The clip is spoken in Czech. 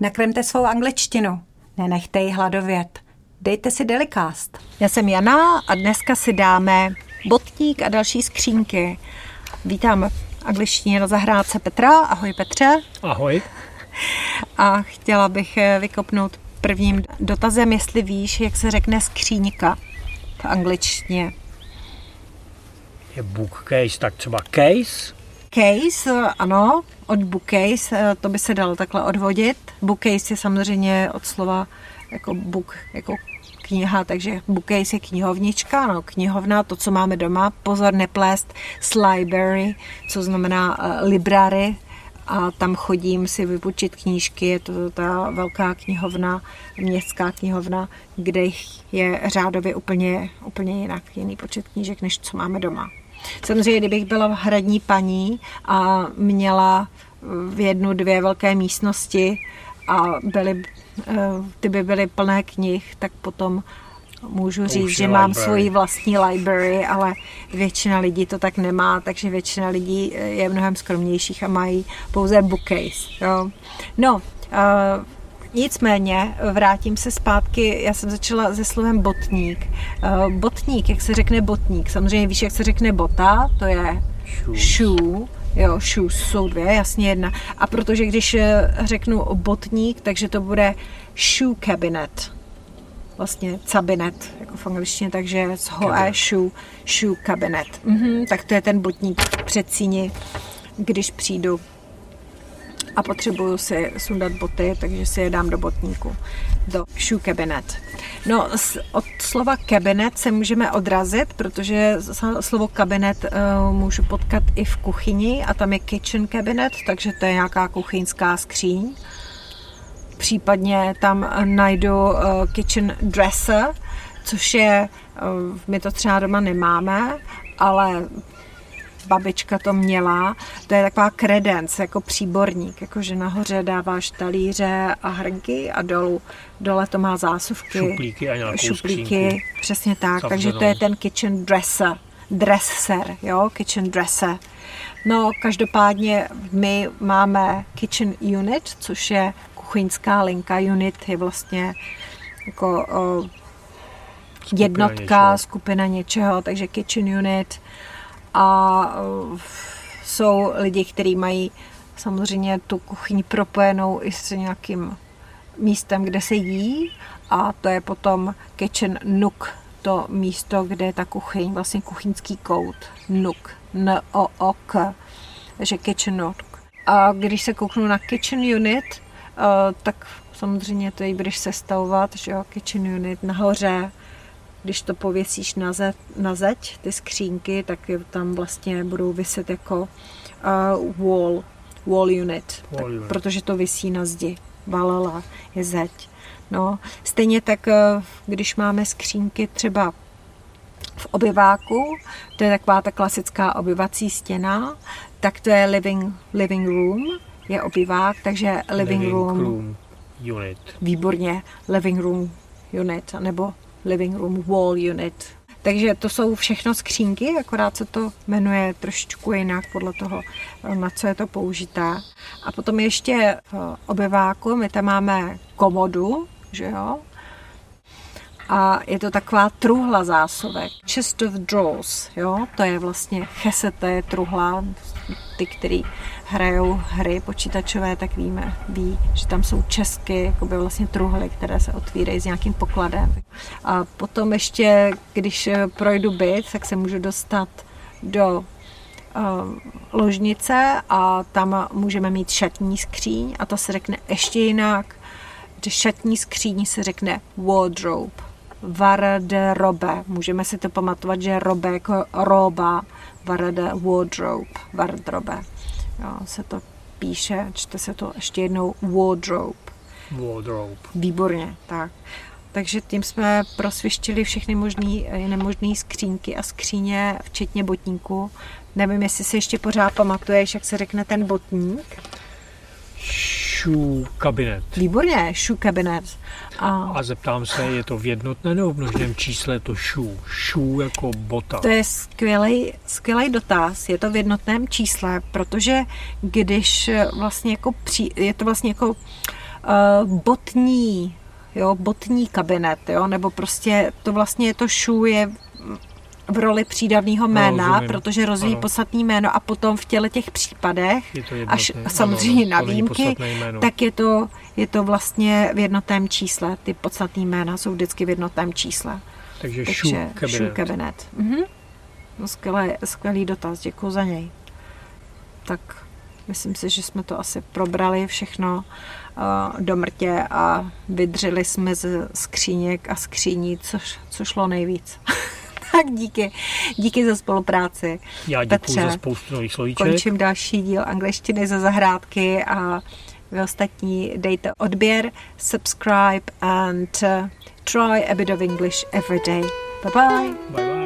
Nakremte svou angličtinu. Nenechte ji hladovět. Dejte si Delicast. Já jsem Jana a dneska si dáme botník a další skřínky. Vítám angličtině na zahrádce Petra. Ahoj Petře. Ahoj. A chtěla bych eh, vykopnout prvním dotazem, jestli víš, jak se řekne skříňka v angličtině. Je bookcase, tak třeba case? Case, ano, od bookcase, eh, to by se dalo takhle odvodit. Bookcase je samozřejmě od slova jako book, jako kniha, takže bookcase je knihovnička, no, knihovna, to, co máme doma. Pozor, neplést s library, co znamená uh, library, a tam chodím si vypučit knížky, je to ta velká knihovna, městská knihovna, kde je řádově úplně, úplně jinak, jiný počet knížek, než co máme doma. Samozřejmě, kdybych byla v hradní paní a měla v jednu, dvě velké místnosti a byly, eh, ty by byly plné knih, tak potom můžu říct, že mám library. svoji vlastní library, ale většina lidí to tak nemá, takže většina lidí je mnohem skromnějších a mají pouze bookcase. Jo. No, uh, Nicméně vrátím se zpátky, já jsem začala se slovem botník. Uh, botník, jak se řekne botník? Samozřejmě víš, jak se řekne bota, to je shoe. Jo, shoes jsou dvě, jasně jedna. A protože když eh, řeknu botník, takže to bude shoe cabinet vlastně cabinet, jako v angličtině, takže z hoe shoe, shoe cabinet. Mhm, tak to je ten botník v předsíni, když přijdu a potřebuju si sundat boty, takže si je dám do botníku, do shoe cabinet. No, od slova kabinet se můžeme odrazit, protože slovo kabinet uh, můžu potkat i v kuchyni a tam je kitchen cabinet, takže to je nějaká kuchyňská skříň případně tam najdu uh, kitchen dresser, což je, my to třeba doma nemáme, ale babička to měla, to je taková kredence, jako příborník, jakože nahoře dáváš talíře a hrnky a dolů, dole to má zásuvky, šuplíky a nějakou šuplíky, skřínku. přesně tak, Zavřenou. takže to je ten kitchen dresser, dresser, jo, kitchen dresser. No, každopádně my máme kitchen unit, což je kuchyňská linka unit je vlastně jako o, jednotka, skupina něčeho. skupina něčeho, takže kitchen unit a o, jsou lidi, kteří mají samozřejmě tu kuchyň propojenou i s nějakým místem, kde se jí. A to je potom kitchen nook, to místo, kde je ta kuchyň, vlastně kuchyňský kout, nook, n o o k. Takže kitchen nook. A když se kouknu na kitchen unit, Uh, tak samozřejmě to budeš sestavovat, že jo, kitchen unit nahoře, když to pověsíš na, ze, na zeď, ty skřínky, tak tam vlastně budou vyset jako uh, wall, wall unit, wall tak, unit, protože to vysí na zdi. Valala je zeď. No, stejně tak, uh, když máme skřínky třeba v obyváku, to je taková ta klasická obyvací stěna, tak to je living, living room, je obyvák, takže living, living room, room unit. Výborně, living room unit, nebo living room wall unit. Takže to jsou všechno skřínky, akorát se to jmenuje trošičku jinak podle toho, na co je to použité. A potom ještě v obyváku my tam máme komodu, že jo, a je to taková truhla zásuvek. Chest of drawers, jo, to je vlastně chesete, truhla, ty, který hrajou hry počítačové, tak víme, ví, že tam jsou česky, jakoby vlastně truhly, které se otvírají s nějakým pokladem. A potom ještě, když projdu byt, tak se můžu dostat do uh, ložnice a tam můžeme mít šatní skříň a to se řekne ještě jinak. Že šatní skříň se řekne wardrobe, varderobe. Můžeme si to pamatovat, že robe jako roba, varde wardrobe, wardrobe jo, se to píše, čte se to ještě jednou wardrobe. Wardrobe. Výborně, tak. Takže tím jsme prosvištili všechny možné eh, nemožné skřínky a skříně, včetně botníku. Nevím, jestli si ještě pořád pamatuješ, jak se řekne ten botník shoe kabinet. Výborně, shoe kabinet. A... a zeptám se, je to v jednotné nebo v množném čísle to shoe? Shoe jako bota. To je skvělý, skvělý dotaz. Je to v jednotném čísle, protože když vlastně jako při, je to vlastně jako uh, botní, jo, botní kabinet, jo, nebo prostě to vlastně je to shoe je v roli přídavného jména, No, rozumím. protože rozvíjí Ano. podstatný jméno a potom v těle těch případech, Je to až samozřejmě Ano, na výjimky, tak je to, je to vlastně v jednotném čísle. Ty podstatné jména jsou vždycky v jednotném čísle. Takže Takže cabinet. cabinet. Mhm. No, skvělý, skvělý dotaz, děkuji za něj. Tak myslím si, že jsme to asi probrali všechno uh, do mrtě a vydřeli jsme z skříněk a skříní, což, co šlo nejvíc. tak díky, díky za spolupráci. Já děkuji Petře, za spoustu nových slovíček. Končím další díl angličtiny ze zahrádky a vy ostatní dejte odběr, subscribe and uh, try a bit of English every day. Bye bye. Bye bye.